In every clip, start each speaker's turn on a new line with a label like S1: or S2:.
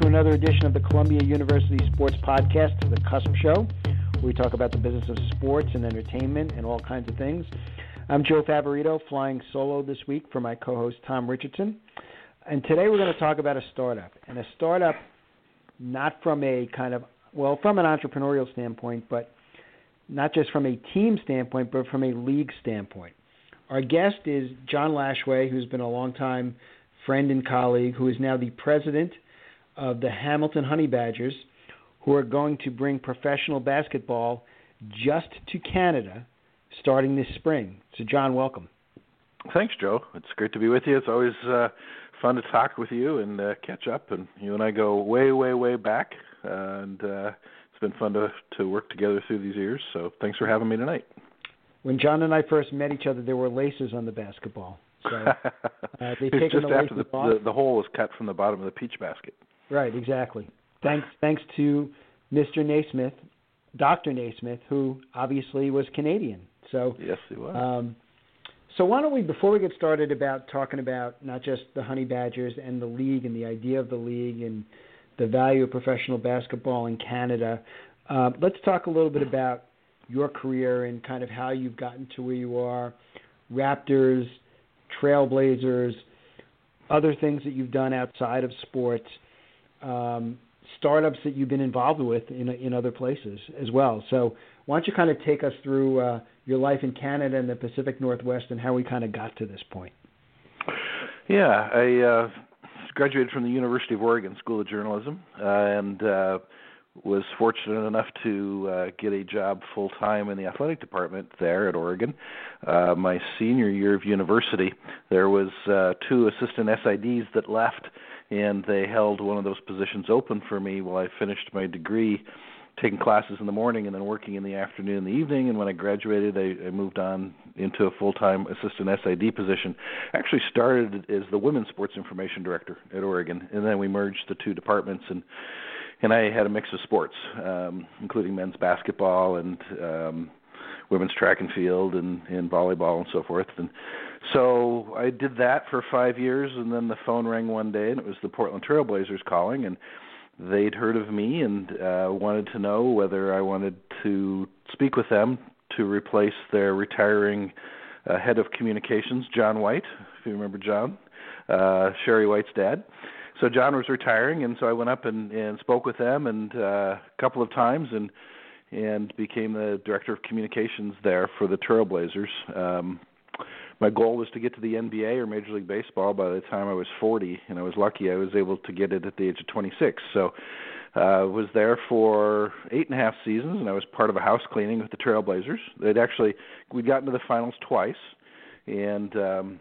S1: to another edition of the Columbia University Sports Podcast, The Cusp Show. We talk about the business of sports and entertainment and all kinds of things. I'm Joe Favorito, flying solo this week for my co host Tom Richardson. And today we're going to talk about a startup. And a startup, not from a kind of, well, from an entrepreneurial standpoint, but not just from a team standpoint, but from a league standpoint. Our guest is John Lashway, who's been a long time friend and colleague, who is now the president of the Hamilton Honey Badgers, who are going to bring professional basketball just to Canada starting this spring. So, John, welcome.
S2: Thanks, Joe. It's great to be with you. It's always uh, fun to talk with you and uh, catch up. And you and I go way, way, way back, uh, and uh, it's been fun to to work together through these years. So, thanks for having me tonight.
S1: When John and I first met each other, there were laces on the basketball. So uh,
S2: taken
S1: just
S2: the
S1: after
S2: the,
S1: the,
S2: the hole was cut from the bottom of the peach basket.
S1: Right, exactly. Thanks, thanks to Mr. Naismith, Dr. Naismith, who obviously was Canadian. So
S2: yes, he was.
S1: Um, so why don't we, before we get started about talking about not just the Honey Badgers and the league and the idea of the league and the value of professional basketball in Canada, uh, let's talk a little bit about your career and kind of how you've gotten to where you are, Raptors, Trailblazers, other things that you've done outside of sports, um, startups that you've been involved with in in other places as well. So why don't you kind of take us through uh, your life in Canada and the Pacific Northwest and how we kind of got to this point?
S2: Yeah, I uh, graduated from the University of Oregon School of Journalism uh, and uh, was fortunate enough to uh, get a job full time in the athletic department there at Oregon. Uh, my senior year of university, there was uh, two assistant SIDs that left, and they held one of those positions open for me while I finished my degree, taking classes in the morning and then working in the afternoon and the evening. And when I graduated, I, I moved on into a full time assistant SID position. Actually, started as the women's sports information director at Oregon, and then we merged the two departments and and I had a mix of sports, um, including men's basketball and um, women's track and field and, and volleyball and so forth. And so I did that for five years, and then the phone rang one day, and it was the Portland Trailblazers calling, and they'd heard of me and uh, wanted to know whether I wanted to speak with them to replace their retiring uh, head of communications, John White, if you remember John, uh, Sherry White's dad so John was retiring, and so I went up and, and spoke with them and uh, a couple of times, and and became the director of communications there for the Trailblazers. Um, my goal was to get to the NBA or Major League Baseball by the time I was 40, and I was lucky I was able to get it at the age of 26. So uh, was there for eight and a half seasons, and I was part of a house cleaning with the Trailblazers. They'd actually we'd gotten to the finals twice, and um,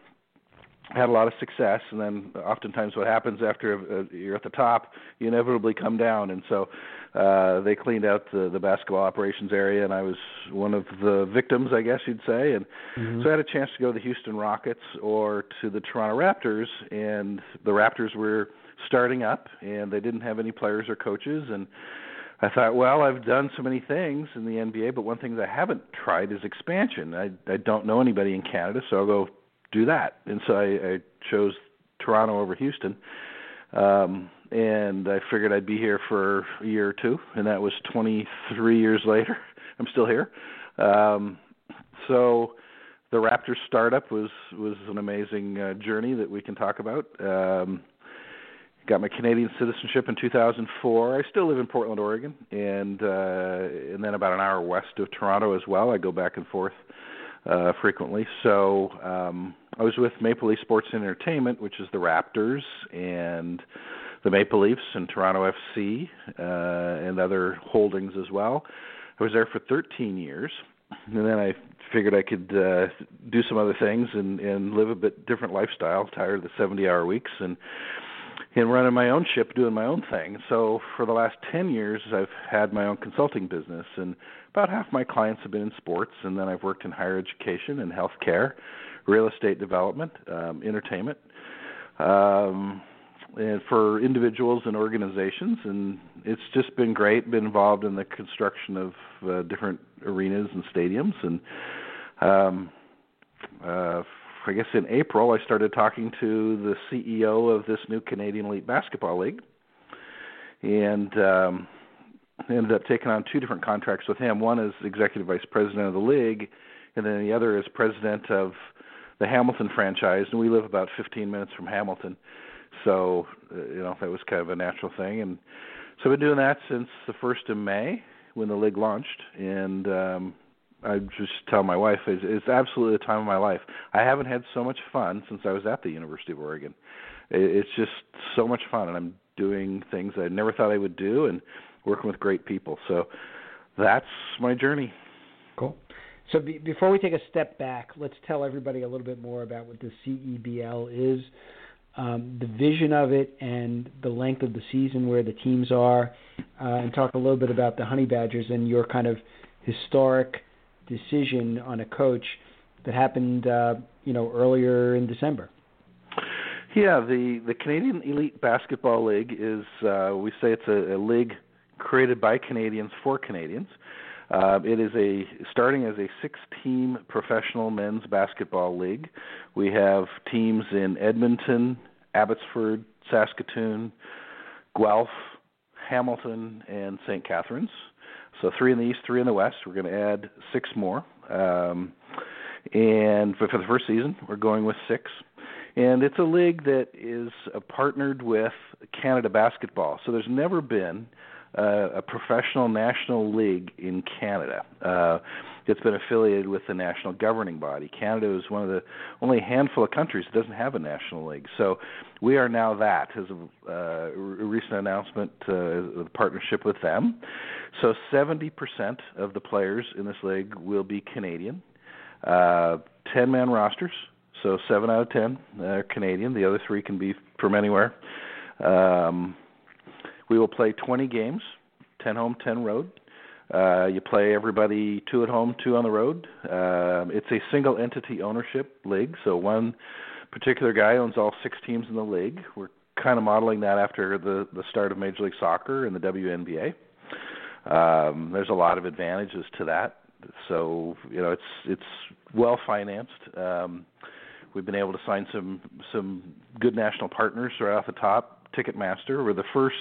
S2: had a lot of success and then oftentimes what happens after uh, you're at the top you inevitably come down and so uh they cleaned out the the basketball operations area and I was one of the victims I guess you'd say and mm-hmm. so I had a chance to go to the Houston Rockets or to the Toronto Raptors and the Raptors were starting up and they didn't have any players or coaches and I thought, well, I've done so many things in the NBA, but one thing that I haven't tried is expansion. I I don't know anybody in Canada, so I'll go do that. And so I, I chose Toronto over Houston. Um, and I figured I'd be here for a year or two, and that was 23 years later. I'm still here. Um, so the Raptors startup was was an amazing uh, journey that we can talk about. Um, got my Canadian citizenship in 2004. I still live in Portland, Oregon, and uh, and then about an hour west of Toronto as well. I go back and forth uh, frequently. So um, I was with Maple Leaf Sports and Entertainment, which is the Raptors and the Maple Leafs and Toronto FC uh, and other holdings as well. I was there for 13 years, and then I figured I could uh, do some other things and, and live a bit different lifestyle. Tired of the 70-hour weeks and and running my own ship, doing my own thing. So for the last 10 years, I've had my own consulting business, and about half my clients have been in sports, and then I've worked in higher education and healthcare, real estate development, um, entertainment, um, and for individuals and organizations. And it's just been great. Been involved in the construction of uh, different arenas and stadiums, and um, uh, I guess in April I started talking to the CEO of this new Canadian Elite Basketball League and um, ended up taking on two different contracts with him. One as executive vice president of the league, and then the other as president of the Hamilton franchise. And we live about 15 minutes from Hamilton, so uh, you know that was kind of a natural thing. And so I've been doing that since the first of May when the league launched, and um, I just tell my wife it's, it's absolutely the time of my life. I haven't had so much fun since I was at the University of Oregon. It's just so much fun, and I'm doing things I never thought I would do, and working with great people. So that's my journey.
S1: Cool. So be, before we take a step back, let's tell everybody a little bit more about what the CEBL is, um, the vision of it, and the length of the season where the teams are, uh, and talk a little bit about the Honey Badgers and your kind of historic decision on a coach that happened, uh, you know, earlier in December.
S2: Yeah, the the Canadian Elite Basketball League is uh, we say it's a, a league created by Canadians for Canadians. Uh, it is a starting as a six-team professional men's basketball league. We have teams in Edmonton, Abbotsford, Saskatoon, Guelph, Hamilton, and St. Catharines. So three in the east, three in the west. We're going to add six more. Um, and for, for the first season, we're going with six. And it's a league that is uh, partnered with Canada Basketball. So there's never been uh, a professional national league in Canada. Uh, it's been affiliated with the national governing body. Canada is one of the only handful of countries that doesn't have a national league. So we are now that as a, uh, recent announcement uh, of partnership with them. So 70% of the players in this league will be Canadian. Uh, 10 man rosters, so 7 out of 10 are Canadian. The other three can be from anywhere. Um, we will play 20 games, 10 home, 10 road. Uh, you play everybody two at home, two on the road. Uh, it's a single entity ownership league, so one particular guy owns all six teams in the league. We're kind of modeling that after the the start of Major League Soccer and the WNBA. Um, there's a lot of advantages to that. So you know it's it's well financed. Um, we've been able to sign some some good national partners right off the top. Ticketmaster, we're the first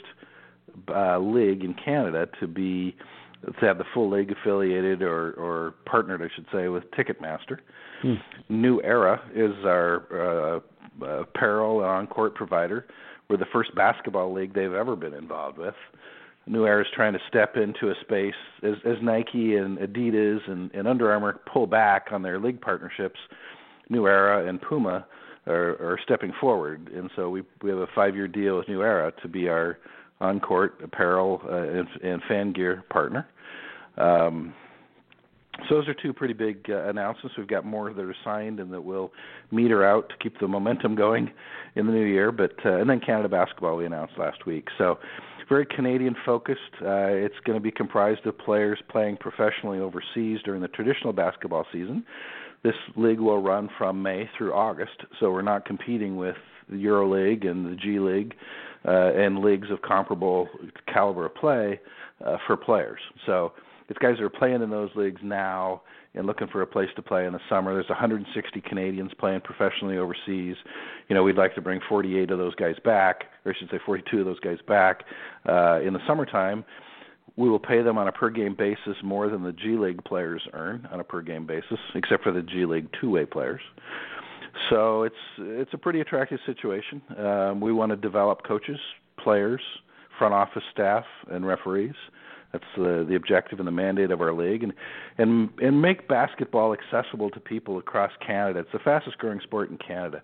S2: uh, league in Canada to be to have the full league affiliated or or partnered, I should say, with Ticketmaster. Hmm. New Era is our uh, apparel and on-court provider. We're the first basketball league they've ever been involved with. New Era is trying to step into a space as, as Nike and Adidas and, and Under Armour pull back on their league partnerships. New Era and Puma are, are stepping forward, and so we we have a five-year deal with New Era to be our on court apparel uh, and, and fan gear partner. Um, so those are two pretty big uh, announcements. We've got more that are signed and that will meter out to keep the momentum going in the new year. But uh, and then Canada basketball we announced last week. So very Canadian focused. Uh, it's going to be comprised of players playing professionally overseas during the traditional basketball season. This league will run from May through August, so we're not competing with the EuroLeague and the G League uh, and leagues of comparable caliber of play uh, for players. So it's guys are playing in those leagues now and looking for a place to play in the summer. There's 160 Canadians playing professionally overseas. You know, we'd like to bring 48 of those guys back, or I should say 42 of those guys back uh, in the summertime. We will pay them on a per game basis more than the G League players earn on a per game basis, except for the G League two way players. So it's it's a pretty attractive situation. Um, we want to develop coaches, players, front office staff, and referees. That's the the objective and the mandate of our league, and and and make basketball accessible to people across Canada. It's the fastest growing sport in Canada,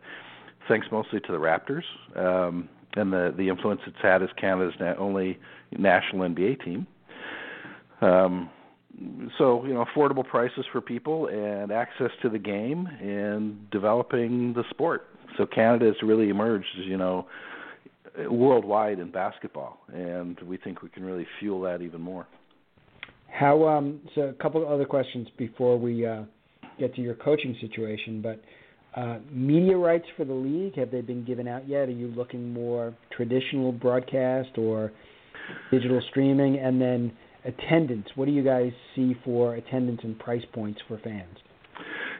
S2: thanks mostly to the Raptors um, and the the influence it's had as Canada's only national NBA team. Um, so you know affordable prices for people and access to the game and developing the sport. So Canada has really emerged, you know, worldwide in basketball, and we think we can really fuel that even more.
S1: How um, so? A couple of other questions before we uh, get to your coaching situation, but. Uh, media rights for the league have they been given out yet? Are you looking more traditional broadcast or digital streaming? And then attendance. What do you guys see for attendance and price points for fans?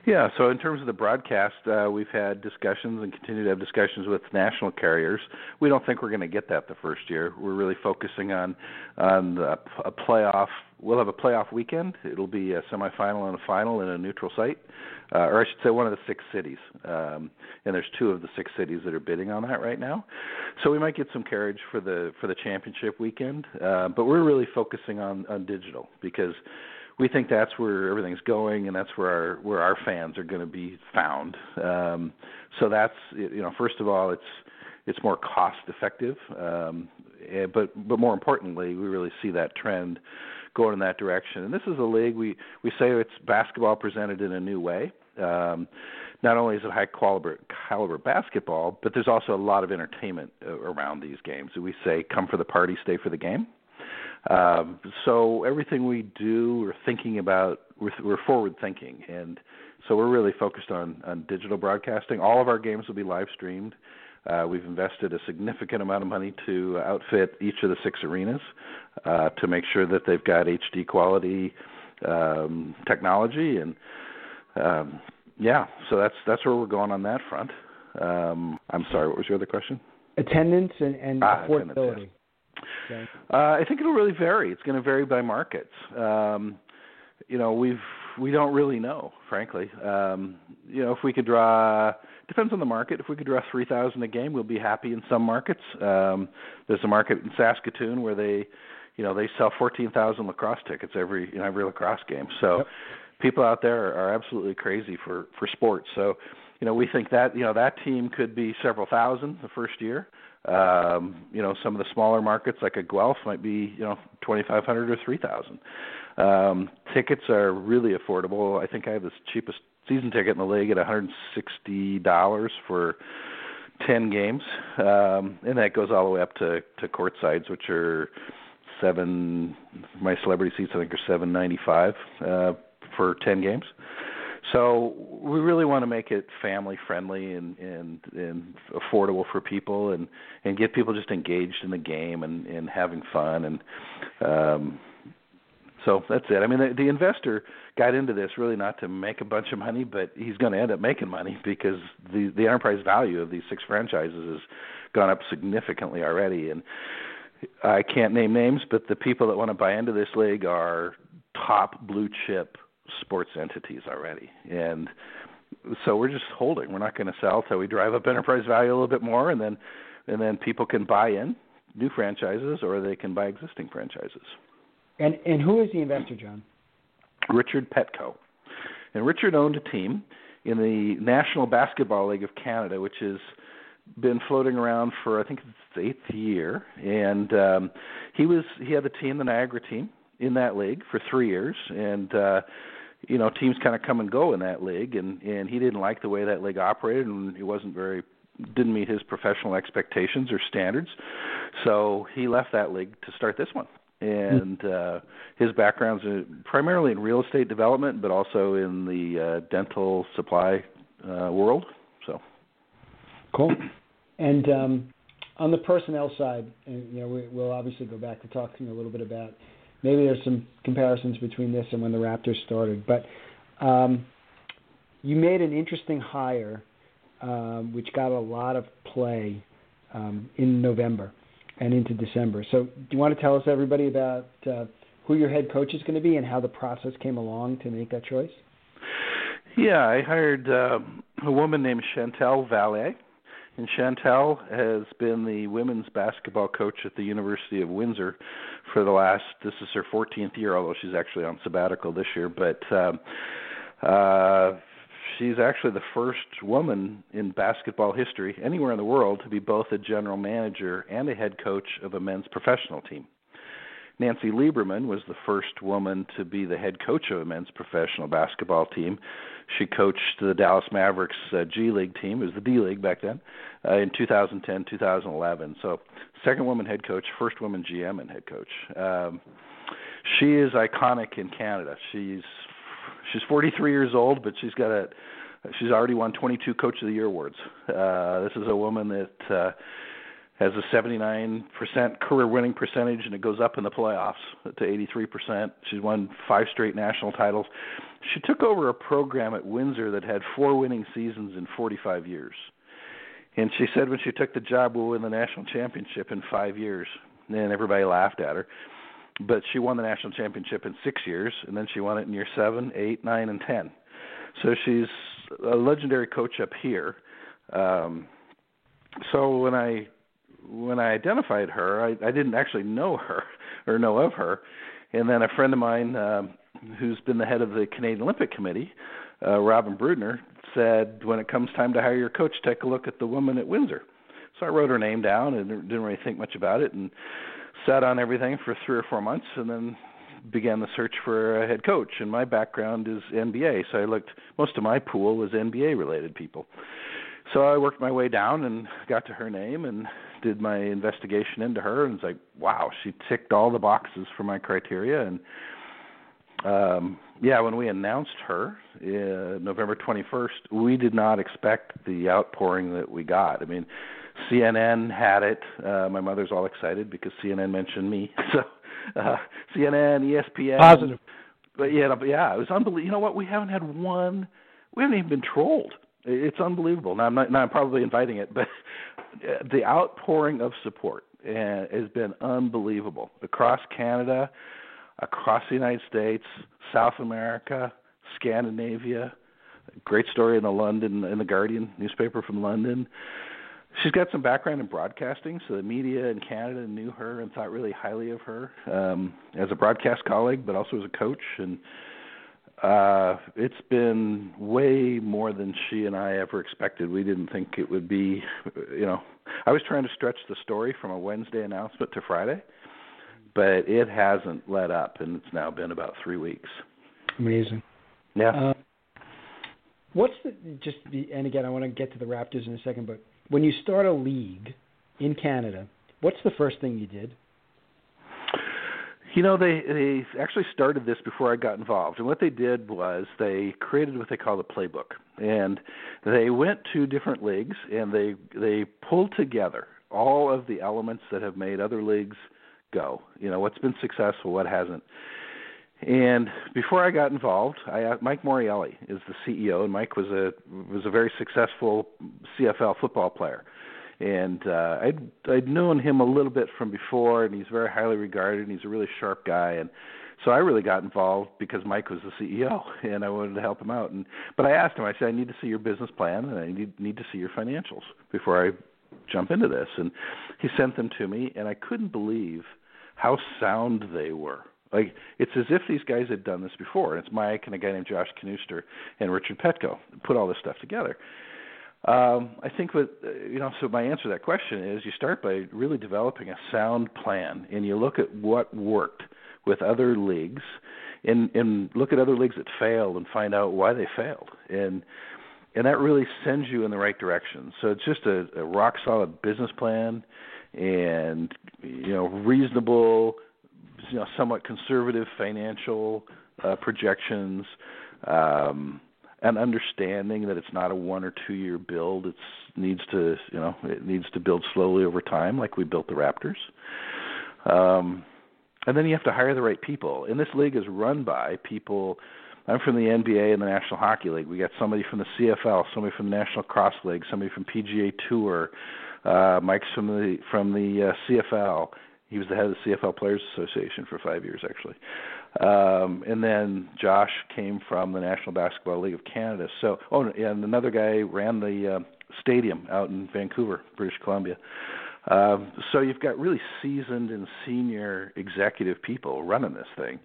S2: Yeah, so in terms of the broadcast, uh, we've had discussions and continue to have discussions with national carriers. We don't think we're going to get that the first year. We're really focusing on on the, a playoff. We'll have a playoff weekend. It'll be a semifinal and a final in a neutral site, uh, or I should say, one of the six cities. Um, and there's two of the six cities that are bidding on that right now. So we might get some carriage for the for the championship weekend. Uh, but we're really focusing on on digital because we think that's where everything's going, and that's where our where our fans are going to be found. Um, so that's you know, first of all, it's it's more cost effective, um, eh, but but more importantly, we really see that trend going in that direction. And this is a league we we say it's basketball presented in a new way. Um, not only is it high caliber caliber basketball, but there's also a lot of entertainment uh, around these games. We say, "Come for the party, stay for the game." Um, so everything we do, we're thinking about. We're, we're forward thinking, and so we're really focused on on digital broadcasting. All of our games will be live streamed. Uh, we've invested a significant amount of money to outfit each of the six arenas uh, to make sure that they've got HD quality um, technology, and um, yeah, so that's that's where we're going on that front. Um, I'm sorry, what was your other question?
S1: Attendance and, and
S2: ah,
S1: affordability.
S2: Attendance, yes. Okay. Uh, I think it'll really vary. It's going to vary by markets. Um, you know, we've we don't really know, frankly. Um, you know, if we could draw depends on the market. If we could draw three thousand a game, we'll be happy in some markets. Um, there's a market in Saskatoon where they, you know, they sell fourteen thousand lacrosse tickets every you know, every lacrosse game. So, yep. people out there are absolutely crazy for for sports. So, you know, we think that you know that team could be several thousand the first year. Um, you know, some of the smaller markets like a Guelph might be, you know, 2500 or 3000. Um, tickets are really affordable. I think I have the cheapest season ticket in the league at $160 for 10 games. Um, and that goes all the way up to to court sides which are 7 my celebrity seats I think are 795 uh for 10 games. So we really want to make it family friendly and and and affordable for people and and get people just engaged in the game and and having fun and um so that's it. I mean, the, the investor got into this really not to make a bunch of money, but he's going to end up making money because the the enterprise value of these six franchises has gone up significantly already. And I can't name names, but the people that want to buy into this league are top blue chip sports entities already, and so we're just holding. We're not going to sell till we drive up enterprise value a little bit more, and then and then people can buy in new franchises or they can buy existing franchises.
S1: And and who is the investor, John?
S2: Richard Petko, and Richard owned a team in the National Basketball League of Canada, which has been floating around for I think it's the eighth year, and um, he was he had the team, the Niagara team, in that league for three years, and uh, you know teams kind of come and go in that league, and and he didn't like the way that league operated, and he wasn't very didn't meet his professional expectations or standards, so he left that league to start this one. And uh, his background's primarily in real estate development, but also in the uh, dental supply uh, world. So
S1: cool. And um, on the personnel side, and you know, we, we'll obviously go back to talking a little bit about maybe there's some comparisons between this and when the Raptors started. But um, you made an interesting hire, um, which got a lot of play um, in November and into December. So, do you want to tell us everybody about uh, who your head coach is going to be and how the process came along to make that choice?
S2: Yeah, I hired uh, a woman named Chantal Vallée and Chantal has been the women's basketball coach at the University of Windsor for the last. This is her 14th year, although she's actually on sabbatical this year. But um, uh, she's actually the first woman in basketball history anywhere in the world to be both a general manager and a head coach of a men's professional team. Nancy Lieberman was the first woman to be the head coach of a men's professional basketball team. She coached the Dallas Mavericks uh, G League team, it was the D League back then, uh, in 2010, 2011. So, second woman head coach, first woman GM and head coach. Um, she is iconic in Canada. She's she's 43 years old, but she's got a she's already won 22 Coach of the Year awards. Uh, this is a woman that uh, has a 79% career winning percentage, and it goes up in the playoffs to 83%. She's won five straight national titles. She took over a program at Windsor that had four winning seasons in 45 years. And she said when she took the job, we'll win the national championship in five years. And everybody laughed at her. But she won the national championship in six years, and then she won it in year seven, eight, nine, and ten. So she's a legendary coach up here. Um, so when I when I identified her, I, I didn't actually know her or know of her. And then a friend of mine, um, who's been the head of the Canadian Olympic Committee, uh, Robin Brudner, said, "When it comes time to hire your coach, take a look at the woman at Windsor." So I wrote her name down and didn't really think much about it, and sat on everything for three or four months, and then began the search for a head coach. And my background is NBA, so I looked. Most of my pool was NBA related people. So I worked my way down and got to her name and did my investigation into her and was like, wow, she ticked all the boxes for my criteria and um yeah, when we announced her uh, November 21st, we did not expect the outpouring that we got. I mean, CNN had it. Uh, my mother's all excited because CNN mentioned me. So, uh, CNN, ESPN,
S1: positive.
S2: But yeah, yeah, it was unbelievable. You know what? We haven't had one. We haven't even been trolled. It's unbelievable. Now I'm not. Now I'm probably inviting it, but the outpouring of support uh, has been unbelievable across Canada, across the United States, South America, Scandinavia. Great story in the London in the Guardian newspaper from London. She's got some background in broadcasting, so the media in Canada knew her and thought really highly of her um, as a broadcast colleague, but also as a coach. And uh, it's been way more than she and I ever expected. We didn't think it would be, you know, I was trying to stretch the story from a Wednesday announcement to Friday, but it hasn't let up, and it's now been about three weeks.
S1: Amazing.
S2: Yeah. Uh,
S1: what's the just the, and again, I want to get to the Raptors in a second, but when you start a league in Canada, what's the first thing you did?
S2: You know, they they actually started this before I got involved, and what they did was they created what they call the playbook, and they went to different leagues and they they pulled together all of the elements that have made other leagues go. You know, what's been successful, what hasn't. And before I got involved, I Mike Morreale is the CEO, and Mike was a was a very successful CFL football player and uh, I'd I'd known him a little bit from before, and he's very highly regarded, and he's a really sharp guy, and so I really got involved because Mike was the CEO, and I wanted to help him out. And but I asked him, I said, I need to see your business plan, and I need need to see your financials before I jump into this. And he sent them to me, and I couldn't believe how sound they were. Like it's as if these guys had done this before. And it's Mike and a guy named Josh Knuster and Richard Petko put all this stuff together. Um, I think what you know. So my answer to that question is: you start by really developing a sound plan, and you look at what worked with other leagues, and and look at other leagues that failed, and find out why they failed, and and that really sends you in the right direction. So it's just a, a rock solid business plan, and you know reasonable, you know somewhat conservative financial uh, projections. Um, an understanding that it's not a one or two year build. It needs to you know it needs to build slowly over time, like we built the Raptors. Um, and then you have to hire the right people. And this league is run by people. I'm from the NBA and the National Hockey League. We got somebody from the CFL, somebody from the National Lacrosse League, somebody from PGA Tour. Uh, Mike's from the from the uh, CFL. He was the head of the CFL Players Association for five years, actually. Um, and then Josh came from the National Basketball League of Canada. So, oh, and another guy ran the uh, stadium out in Vancouver, British Columbia. Um, so you've got really seasoned and senior executive people running this thing,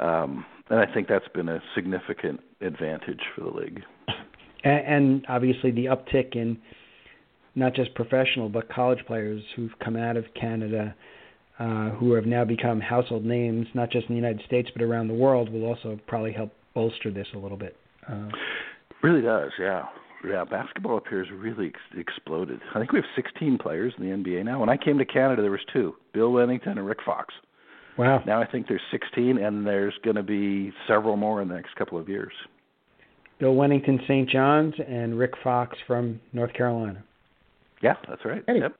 S2: um, and I think that's been a significant advantage for the league.
S1: And, and obviously, the uptick in not just professional but college players who've come out of Canada uh, who have now become household names, not just in the United States but around the world, will also probably help bolster this a little bit. Uh,
S2: really does, yeah. Yeah, basketball up here has really ex- exploded. I think we have 16 players in the NBA now. When I came to Canada, there was two: Bill Wennington and Rick Fox.
S1: Wow.
S2: Now I think there's 16, and there's going to be several more in the next couple of years.
S1: Bill Wennington, St. John's, and Rick Fox from North Carolina.
S2: Yeah, that's right.
S1: Yep.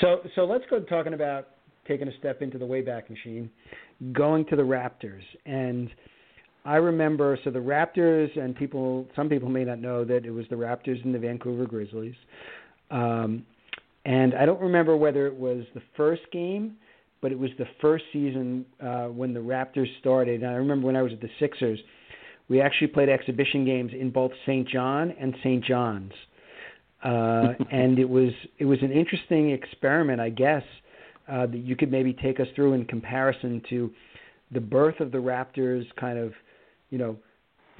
S1: So so let's go talking about taking a step into the Wayback Machine, going to the Raptors, and I remember so the Raptors and people some people may not know that it was the Raptors and the Vancouver Grizzlies. Um, and I don't remember whether it was the first game, but it was the first season uh, when the Raptors started. And I remember when I was at the Sixers, we actually played exhibition games in both St. John and St. John's, uh, and it was it was an interesting experiment, I guess, uh, that you could maybe take us through in comparison to the birth of the Raptors, kind of, you know,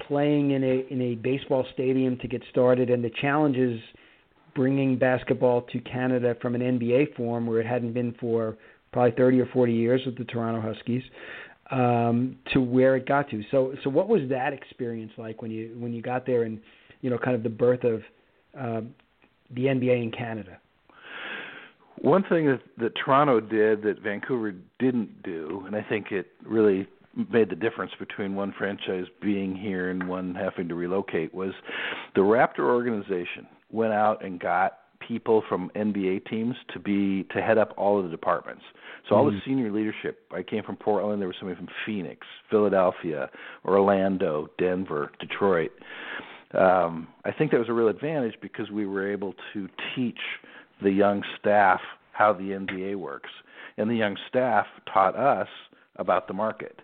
S1: playing in a in a baseball stadium to get started, and the challenges bringing basketball to Canada from an NBA form where it hadn't been for probably 30 or 40 years with the Toronto Huskies um, to where it got to. So, so what was that experience like when you when you got there and you know kind of the birth of uh, the NBA in Canada?
S2: One thing that, that Toronto did that Vancouver didn't do, and I think it really made the difference between one franchise being here and one having to relocate, was the Raptor organization went out and got people from NBA teams to be to head up all of the departments. So all mm-hmm. the senior leadership. I came from Portland. There was somebody from Phoenix, Philadelphia, Orlando, Denver, Detroit. Um, I think that was a real advantage because we were able to teach the young staff how the NBA works, and the young staff taught us about the market.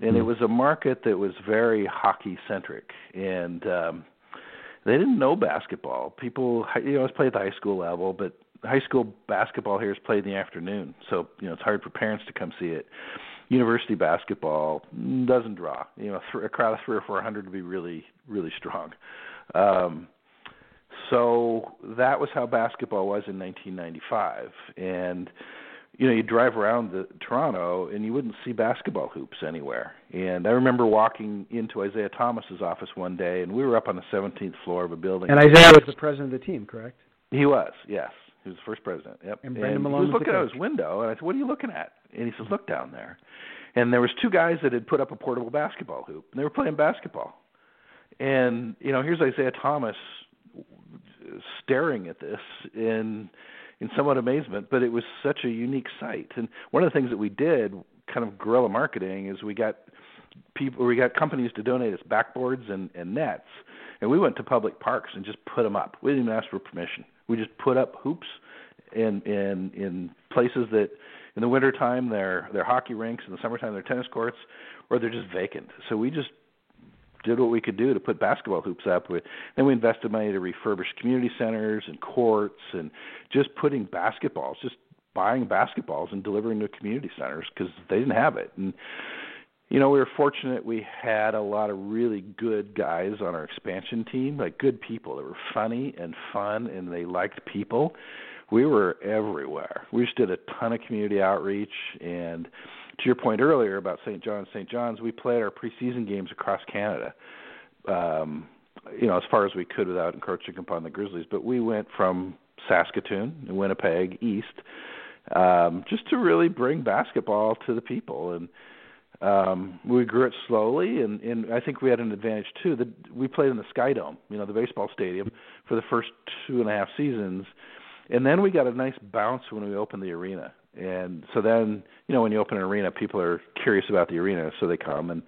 S2: And it mm-hmm. was a market that was very hockey centric, and um, they didn't know basketball. People, you know, it's played at the high school level, but high school basketball here is played in the afternoon, so you know it's hard for parents to come see it. University basketball doesn't draw. You know, a crowd of three or four hundred would be really, really strong. Um, so that was how basketball was in 1995, and you know, you drive around the Toronto and you wouldn't see basketball hoops anywhere. And I remember walking into Isiah Thomas's office one day, and we were up on the 17th floor of a building.
S1: And Isiah was the president of the team, correct?
S2: He was, yes. He was the first president. Yep.
S1: And Brendan
S2: and
S1: Malone
S2: he was looking
S1: out
S2: his window, and I said, "What are you looking at?" And he says, "Look down there." And there was two guys that had put up a portable basketball hoop, and they were playing basketball. And you know, here's Isiah Thomas staring at this, and in somewhat amazement, but it was such a unique sight. And one of the things that we did, kind of guerrilla marketing, is we got people, we got companies to donate us backboards and, and nets, and we went to public parks and just put them up. We didn't even ask for permission. We just put up hoops in in in places that in the wintertime they're they're hockey rinks, in the summertime they're tennis courts, or they're just vacant. So we just did what we could do to put basketball hoops up. With then we invested money to refurbish community centers and courts, and just putting basketballs, just buying basketballs and delivering to community centers because they didn't have it. And you know, we were fortunate we had a lot of really good guys on our expansion team, like good people that were funny and fun and they liked people. We were everywhere. We just did a ton of community outreach and to your point earlier about St. John's, St. John's, we played our preseason games across Canada. Um, you know, as far as we could without encroaching upon the Grizzlies, but we went from Saskatoon and Winnipeg east um, just to really bring basketball to the people and um we grew it slowly and and I think we had an advantage too that we played in the Sky Dome, you know, the baseball stadium for the first two and a half seasons. And then we got a nice bounce when we opened the arena. And so then, you know, when you open an arena, people are curious about the arena, so they come. And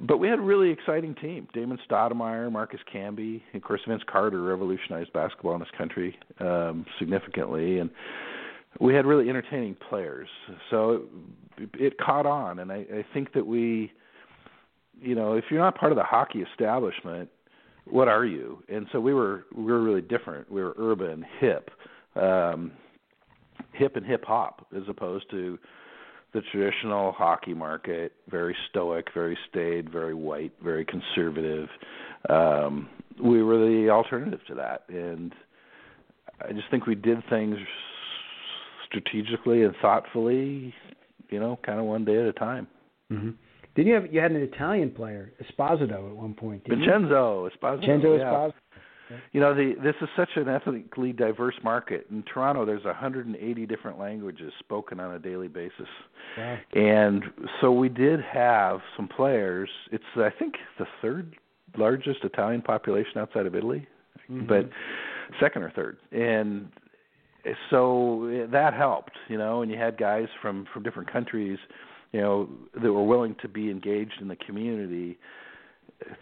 S2: but we had a really exciting team: Damon Stoudamire, Marcus Camby, of course, Vince Carter revolutionized basketball in this country um, significantly, and we had really entertaining players. So it, it caught on, and I, I think that we, you know, if you're not part of the hockey establishment, what are you? And so we were we were really different. We were urban, hip. Um, hip and hip hop as opposed to the traditional hockey market, very stoic, very staid, very white, very conservative. Um, we were the alternative to that, and I just think we did things strategically and thoughtfully, you know, kind of one day at a time.
S1: Mm-hmm. Did you have you had an Italian player, Esposito, at one point?
S2: Vincenzo Esposito.
S1: Vincenzo
S2: yeah.
S1: Esposito.
S2: You know, the this is such an ethnically diverse market. In Toronto, there's 180 different languages spoken on a daily basis.
S1: Wow.
S2: And so we did have some players. It's I think the third largest Italian population outside of Italy,
S1: mm-hmm.
S2: but second or third. And so that helped, you know, and you had guys from from different countries, you know, that were willing to be engaged in the community.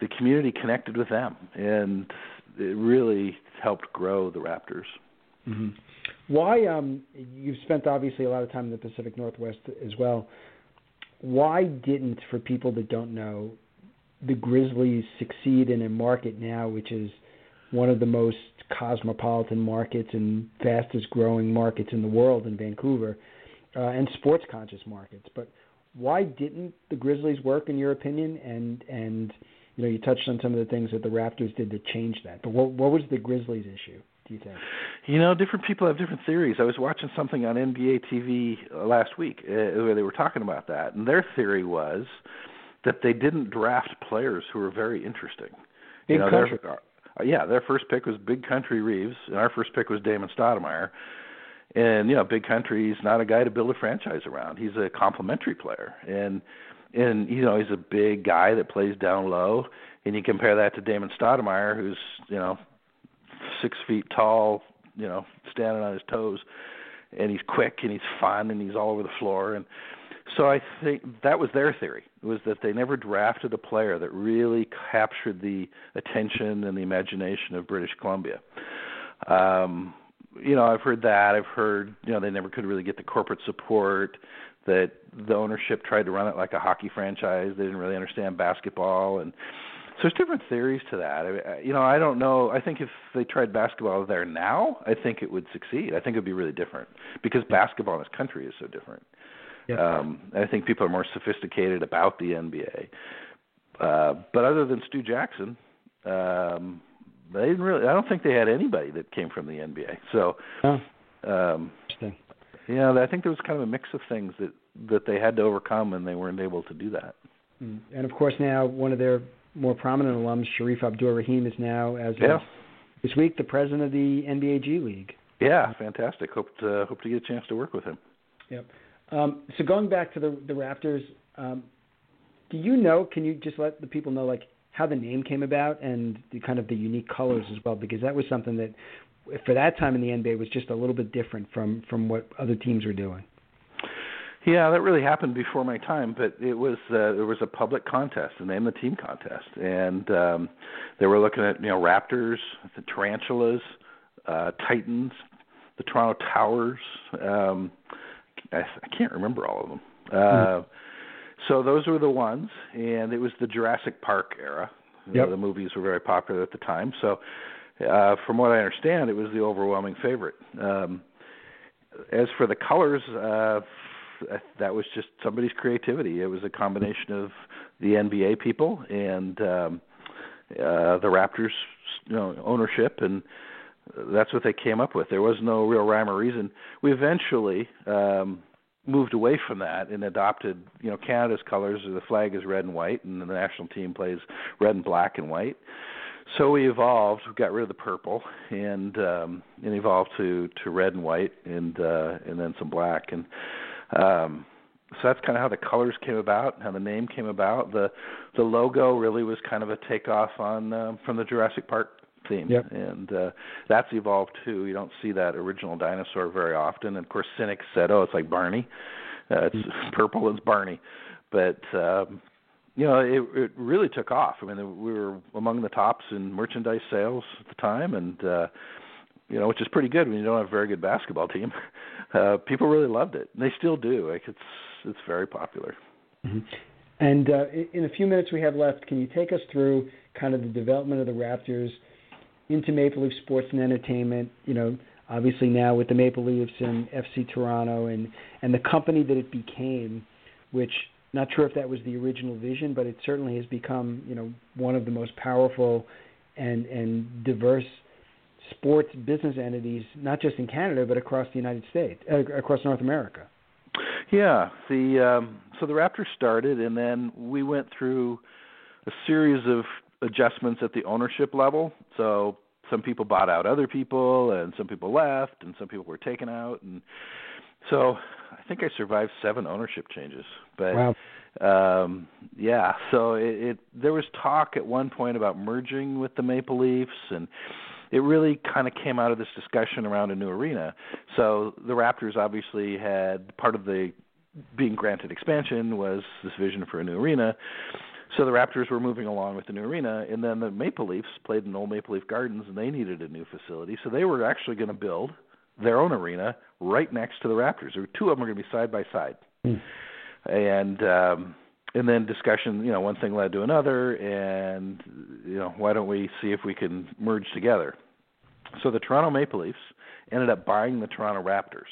S2: The community connected with them, and it really helped grow the Raptors.
S1: Mm-hmm. Why? Um, you've spent obviously a lot of time in the Pacific Northwest as well. Why didn't, for people that don't know, the Grizzlies succeed in a market now, which is one of the most cosmopolitan markets and fastest growing markets in the world in Vancouver, uh, and sports conscious markets. But why didn't the Grizzlies work, in your opinion? And and you know, you touched on some of the things that the Raptors did to change that. But what what was the Grizzlies' issue? Do you think?
S2: You know, different people have different theories. I was watching something on NBA TV uh, last week uh, where they were talking about that, and their theory was that they didn't draft players who were very interesting.
S1: Big
S2: you know,
S1: country.
S2: Their, uh, yeah, their first pick was Big Country Reeves, and our first pick was Damon Stoudamire. And you know, Big Country's not a guy to build a franchise around. He's a complementary player, and and you know he's a big guy that plays down low. And you compare that to Damon Stoudamire, who's you know six feet tall, you know, standing on his toes, and he's quick and he's fun and he's all over the floor. And so I think that was their theory was that they never drafted a player that really captured the attention and the imagination of British Columbia. Um, you know, I've heard that. I've heard, you know, they never could really get the corporate support. That the ownership tried to run it like a hockey franchise. They didn't really understand basketball, and so there's different theories to that. I, you know, I don't know. I think if they tried basketball there now, I think it would succeed. I think it would be really different because basketball in this country is so different.
S1: Yeah.
S2: Um, I think people are more sophisticated about the NBA. Uh, but other than Stu Jackson, um, they didn't really. I don't think they had anybody that came from the NBA. So,
S1: oh,
S2: um,
S1: interesting.
S2: Yeah, I think there was kind of a mix of things that that they had to overcome, and they weren't able to do that.
S1: Mm. And of course, now one of their more prominent alums, Shareef Abdur-Rahim, is now, as
S2: Yeah.
S1: of this week, the president of the NBA G League.
S2: Yeah, fantastic. Hope to hope to get a chance to work with him.
S1: Yep. Um, so going back to the the Raptors, um, do you know? Can you just let the people know like how the name came about and the kind of the unique colors as well? Because that was something that, for that time in the NBA, was just a little bit different from from what other teams were doing.
S2: Yeah, that really happened before my time, but it was uh, there was a public contest, a name the team contest, and um, they were looking at you know Raptors, the Tarantulas, uh, Titans, the Toronto Towers. Um, I, I can't remember all of them. Uh, So those were the ones, and it was the Jurassic Park era. You know, the movies were very popular at the time. So, uh, from what I understand, it was the overwhelming favorite. Um, as for the colors, uh, that was just somebody's creativity. It was a combination of the NBA people and um, uh, the Raptors, you know, ownership, and that's what they came up with. There was no real rhyme or reason. We eventually um, moved away from that and adopted, you know, Canada's colors. The flag is red and white, and the national team plays red and black and white. So we evolved. We got rid of the purple and um, and evolved to to red and white and uh, and then some black and um, so that's kind of how the colors came about, how the name came about. The the logo really was kind of a takeoff on um, from the Jurassic Park theme,
S1: Yep.
S2: and uh, that's evolved too. You don't see that original dinosaur very often. And of course, cynics said, "Oh, it's like Barney. Uh, it's purple. It's Barney," but um, you know, it, it really took off. I mean, we were among the tops in merchandise sales at the time, and uh, you know, which is pretty good when you don't have a very good basketball team. Uh, people really loved it, and they still do. Like it's it's very popular.
S1: Mhm. And uh, in a few minutes we have left, can you take us through kind of the development of the Raptors into Maple Leaf Sports and Entertainment? You know, obviously now with the Maple Leafs and FC Toronto, and and the company that it became, which not sure if that was the original vision, but it certainly has become you know one of the most powerful and and diverse sports business entities, not just in Canada but across the United States, uh, across North America.
S2: Yeah, the um, so the Raptors started, and then we went through a series of adjustments at the ownership level. So some people bought out other people, and some people left, and some people were taken out, and so I think I survived seven ownership changes. But
S1: Wow.
S2: um yeah so it, it there was talk at one point about merging with the maple leafs and it really kind of came out of this discussion around a new arena. So the Raptors obviously had part of the being granted expansion was this vision for a new arena. So the Raptors were moving along with the new arena, and then the Maple Leafs played in old Maple Leaf Gardens, and they needed a new facility, so they were actually going to build their own arena right next to the Raptors. Or two of them are going to be side by side, mm. and um, and then discussion. You know, one thing led to another, and you know, why don't we see if we can merge together? So the Toronto Maple Leafs ended up buying the Toronto Raptors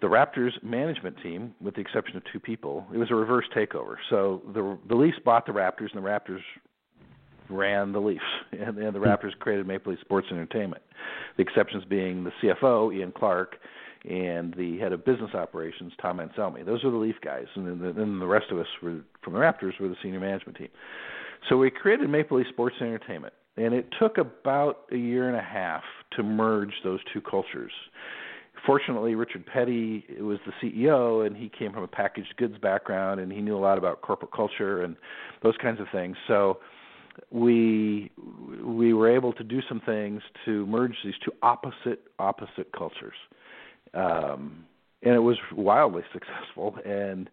S2: the Raptors management team, with the exception of two people, it was a reverse takeover. So the the Leafs bought the Raptors, and the Raptors ran the Leafs, and, and the hmm. Raptors created Maple Leaf Sports Entertainment. The exceptions being the CFO Ian Clarke and the head of business operations Tom Anselmi. Those are the Leaf guys, and then the, then the rest of us were from the Raptors were the senior management team. So we created Maple Leaf Sports and Entertainment, and it took about a year and a half to merge those two cultures fortunately, Richard Peddie was the CEO, and he came from a packaged goods background, and he knew a lot about corporate culture and those kinds of things. So we we were able to do some things to merge these two opposite opposite cultures, um, and it was wildly successful. And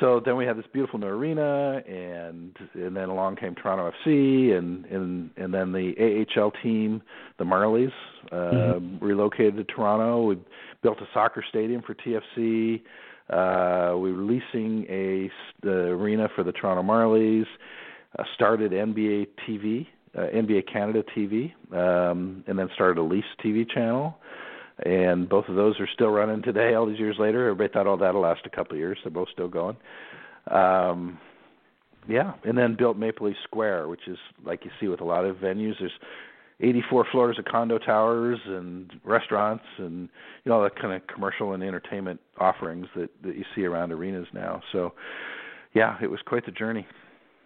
S2: so then we had this beautiful new arena, and and then along came Toronto FC, and and and then the AHL team, the Marlies, uh, mm-hmm. relocated to Toronto. We built a soccer stadium for TFC. Uh, we were leasing a the arena for the Toronto Marlies. Uh, started NBA TV, uh, NBA Canada TV, um, and then started a Leafs TV channel and both of those are still running today. All these years later, everybody thought, "Oh, that'll last a couple of years." They're both still going. Um, yeah, and then built Maple Leaf Square, which is like you see with a lot of venues. There's 84 floors of condo towers and restaurants and you know that kind of commercial and entertainment offerings that that you see around arenas now. So, yeah, it was quite the journey.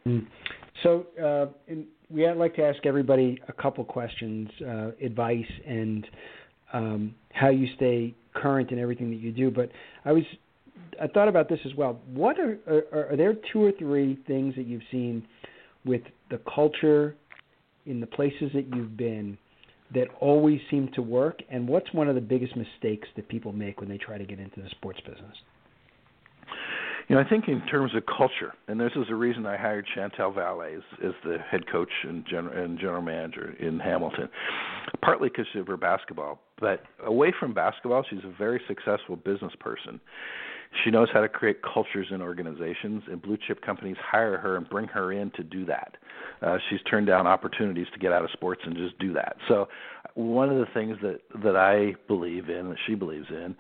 S1: Mm. So, uh, in, we would like to ask everybody a couple questions, uh, advice, and um, how you stay current in everything that you do. But I was I thought about this as well. What are, are are there two or three things that you've seen with the culture in the places that you've been that always seem to work? And what's one of the biggest mistakes that people make when they try to get into the sports business?
S2: You know, I think in terms of culture, and this is the reason I hired Chantal Vallée as, as the head coach and general, and general manager in Hamilton, partly because of her basketball, but away from basketball, she's a very successful business person. She knows how to create cultures in organizations, and blue chip companies hire her and bring her in to do that. Uh, she's turned down opportunities to get out of sports and just do that. So, one of the things that that I believe in, that she believes in,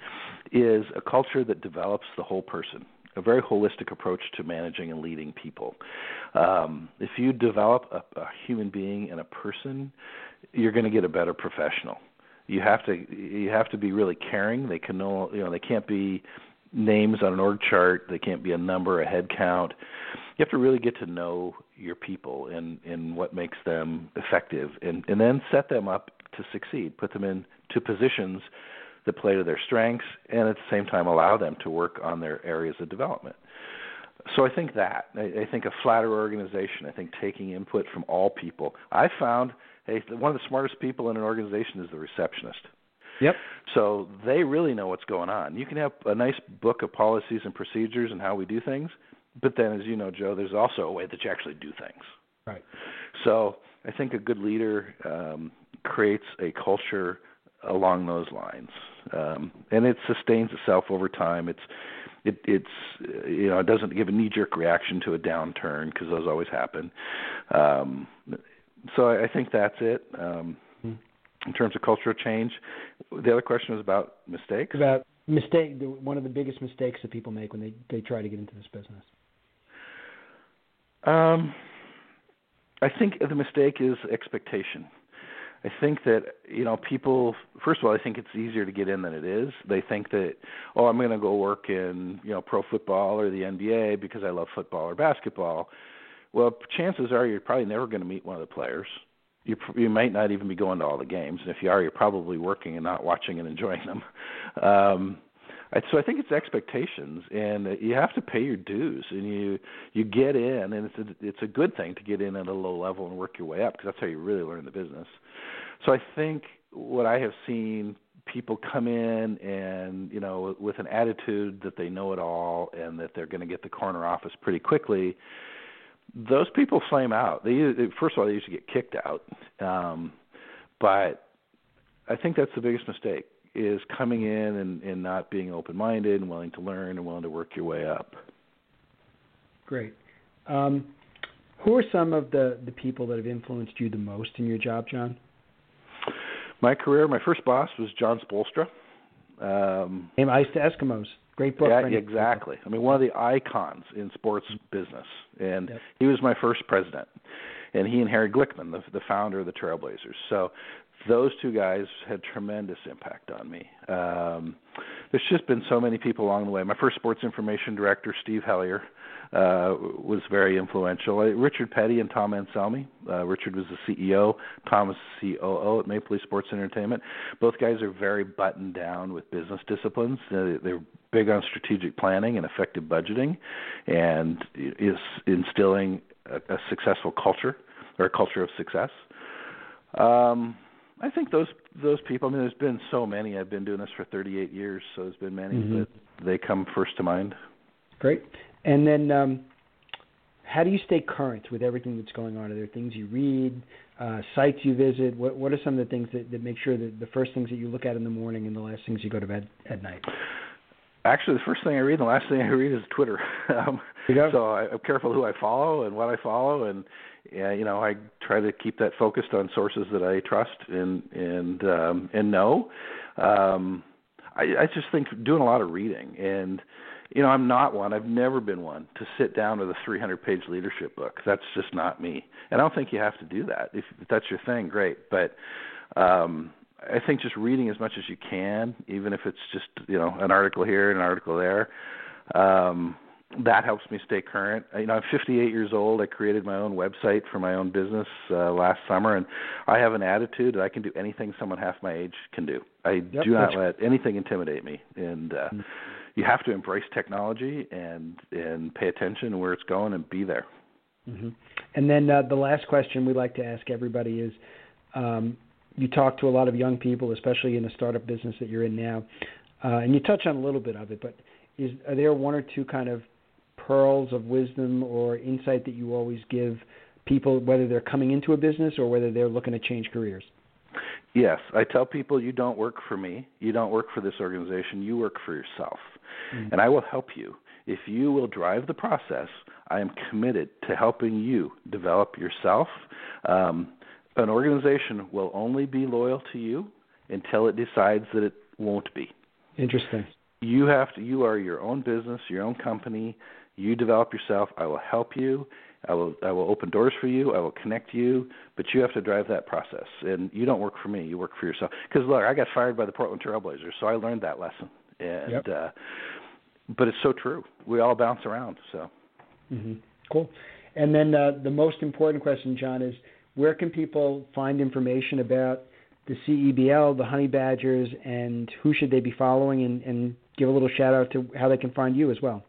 S2: is a culture that develops the whole person a very holistic approach to managing and leading people. Um, if you develop a, a human being and a person, you're going to get a better professional. You have to you have to be really caring. They can know you know they can't be names on an org chart. They can't be a number, a head count. You have to really get to know your people and and what makes them effective, and and then set them up to succeed. Put them in to positions that play to their strengths and at the same time allow them to work on their areas of development. So I think that I, I think a flatter organization. I think taking input from all people. I found hey one of the smartest people in an organization is the receptionist.
S1: Yep.
S2: So they really know what's going on. You can have a nice book of policies and procedures and how we do things, but then, as you know, Joe, there's also a way that you actually do things.
S1: Right.
S2: So I think a good leader um, creates a culture along those lines, um, and it sustains itself over time. It's it, it's you know it doesn't give a knee jerk reaction to a downturn because those always happen. Um, so I, I think that's it. Um, hmm. in terms of cultural change, the other question was about mistakes.
S1: About mistake, one of the biggest mistakes that people make when they they try to get into this business.
S2: Um, I think the mistake is expectation. I think that you know people. First of all, I think it's easier to get in than it is. They think that oh, I'm going to go work in you know pro football or the NBA because I love football or basketball. Well, chances are you're probably never going to meet one of the players. You you might not even be going to all the games, and if you are, you're probably working and not watching and enjoying them. Um, so I think it's expectations, and you have to pay your dues, and you you get in, and it's a, it's a good thing to get in at a low level and work your way up because that's how you really learn the business. So I think what I have seen people come in and you know with an attitude that they know it all and that they're going to get the corner office pretty quickly those people flame out they first of all they usually get kicked out um but i think that's the biggest mistake is coming in and, and not being open minded and willing to learn and willing to work your way up
S1: great um who are some of the the people that have influenced you the most in your job john
S2: my career, my first boss was Jon Spoelstra.
S1: Um, Name Ice to Eskimos. Great book.
S2: Yeah, exactly. I mean, one of the icons in sports business, and yep. he was my first president. And he and Harry Glickman, the, the founder of the Trailblazers. So those two guys had tremendous impact on me. Um, there's just been so many people along the way. My first sports information director, Steve Hellier, uh, was very influential. Uh, Richard Peddie and Tom Anselmi. Uh, Richard was the CEO, Tom was the COO at Maple Leaf Sports Entertainment. Both guys are very buttoned down with business disciplines. Uh, they're big on strategic planning and effective budgeting, and is instilling a, a successful culture or a culture of success. Um, I think those those people. I mean, there's been so many. I've been doing this for 38 years, so there's been many, mm-hmm. but they come first to mind.
S1: Great. And then, um, how do you stay current with everything that's going on? Are there things you read, uh, sites you visit? What What are some of the things that, that make sure that the first things that you look at in the morning and the last things you go to bed at night?
S2: Actually, the first thing I read and the last thing I read is Twitter. um, so I, I'm careful who I follow and what I follow, and yeah, you know, I try to keep that focused on sources that I trust and and um, and know. Um, I, I just think doing a lot of reading and you know, I'm not one. I've never been one to sit down with a 300-page leadership book. That's just not me. And I don't think you have to do that. If, that's your thing, great. But um, I think just reading as much as you can, even if it's just you know an article here, and an article there. Um, that helps me stay current. You know, I'm 58 years old. I created my own website for my own business uh, last summer, and I have an attitude that I can do anything someone half my age can do. I yep, do not let anything intimidate me, and uh, mm-hmm you have to embrace technology and and pay attention to where it's going and be there.
S1: Mm-hmm. And then uh, the last question we like to ask everybody is, um, you talk to a lot of young people, especially in the startup business that you're in now, uh, and you touch on a little bit of it. But is are there one or two kind of pearls of wisdom or insight that you always give people, whether they're coming into a business or whether they're looking to change careers?
S2: Yes, I tell people you don't work for me, you don't work for this organization, you work for yourself. Mm-hmm. And I will help you. If you will drive the process, I am committed to helping you develop yourself. Um, an organization will only be loyal to you until it decides that it won't be.
S1: Interesting.
S2: You have to you are your own business, your own company. You develop yourself. I will help you. I will I will open doors for you. I will connect you, but you have to drive that process. And you don't work for me. You work for yourself. Because look, I got fired by the Portland Trailblazers, so I learned that lesson. And yep. uh but it's so true. We all bounce around. So.
S1: Mm-hmm. Cool. And then uh, the most important question, John, is where can people find information about the CEBL, the Honey Badgers, and who should they be following? And, and give a little shout out to how they can find you as well.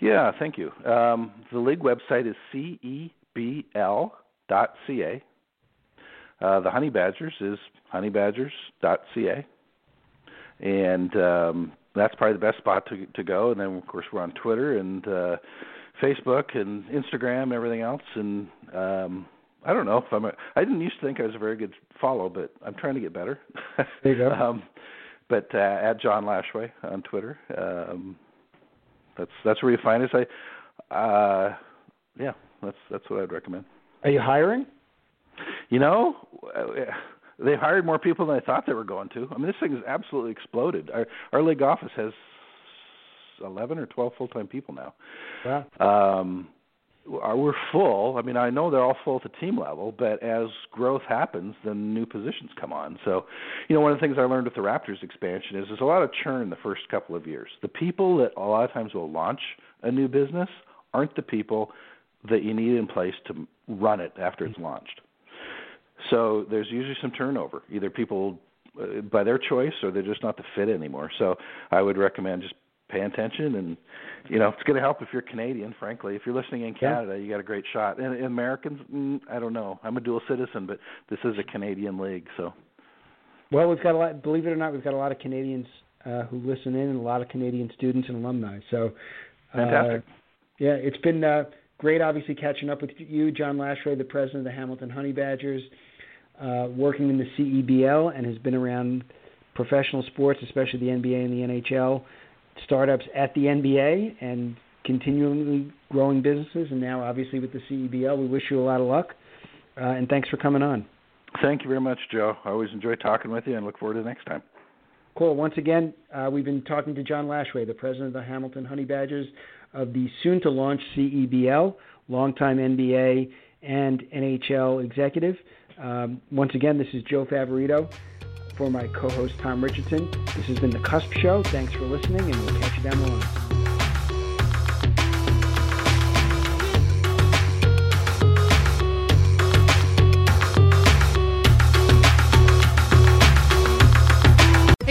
S2: Yeah, thank you. Um, the league website is cebl.ca. Uh, the Honey Badgers is honeybadgers.ca. And um, that's probably the best spot to to go. And then of course we're on Twitter and uh, Facebook and Instagram and everything else. And um, I don't know if I'm. A, I didn't used to think I was a very good follow, but I'm trying to get better.
S1: There you go. um,
S2: but uh, at John Lashway on Twitter. Um, that's that's where you find us. I, uh, yeah, that's that's what I'd recommend.
S1: Are you hiring?
S2: You know, they hired more people than I thought they were going to. I mean, this thing has absolutely exploded. Our our league office has eleven or twelve full time people now.
S1: Wow.
S2: Um, we're full. I mean, I know they're all full at the team level, but as growth happens, then new positions come on. So, you know, one of the things I learned with the Raptors expansion is there's a lot of churn the first couple of years. The people that a lot of times will launch a new business aren't the people that you need in place to run it after it's launched. So there's usually some turnover. Either people uh, by their choice or they're just not the fit anymore. So I would recommend just paying attention and you know it's going to help if you're Canadian. Frankly, if you're listening in Canada, yeah. you got a great shot. And, and Americans, mm, I don't know. I'm a dual citizen, but this is a Canadian league, so.
S1: Well, we've got a lot. Believe it or not, we've got a lot of Canadians uh, who listen in, and a lot of Canadian students and alumni. So,
S2: uh, fantastic.
S1: Yeah, it's been uh, great, obviously catching up with you, John Lashway, the president of the Hamilton Honey Badgers, uh, working in the CEBL, and has been around professional sports, especially the NBA and the NHL, startups at the NBA, and continually growing businesses. And now, obviously, with the CEBL, we wish you a lot of luck. Uh, and thanks for coming on.
S2: Thank you very much, Joe. I always enjoy talking with you, and look forward to the next time.
S1: Cool. Once again, uh, we've been talking to John Lashway, the president of the Hamilton Honey Badgers of the soon to launch CEBL, longtime NBA and NHL executive. Um, once again, this is Joe Favorito for my co host Tom Richardson. This has been The CUSP Show. Thanks for listening, and we'll catch you down the line.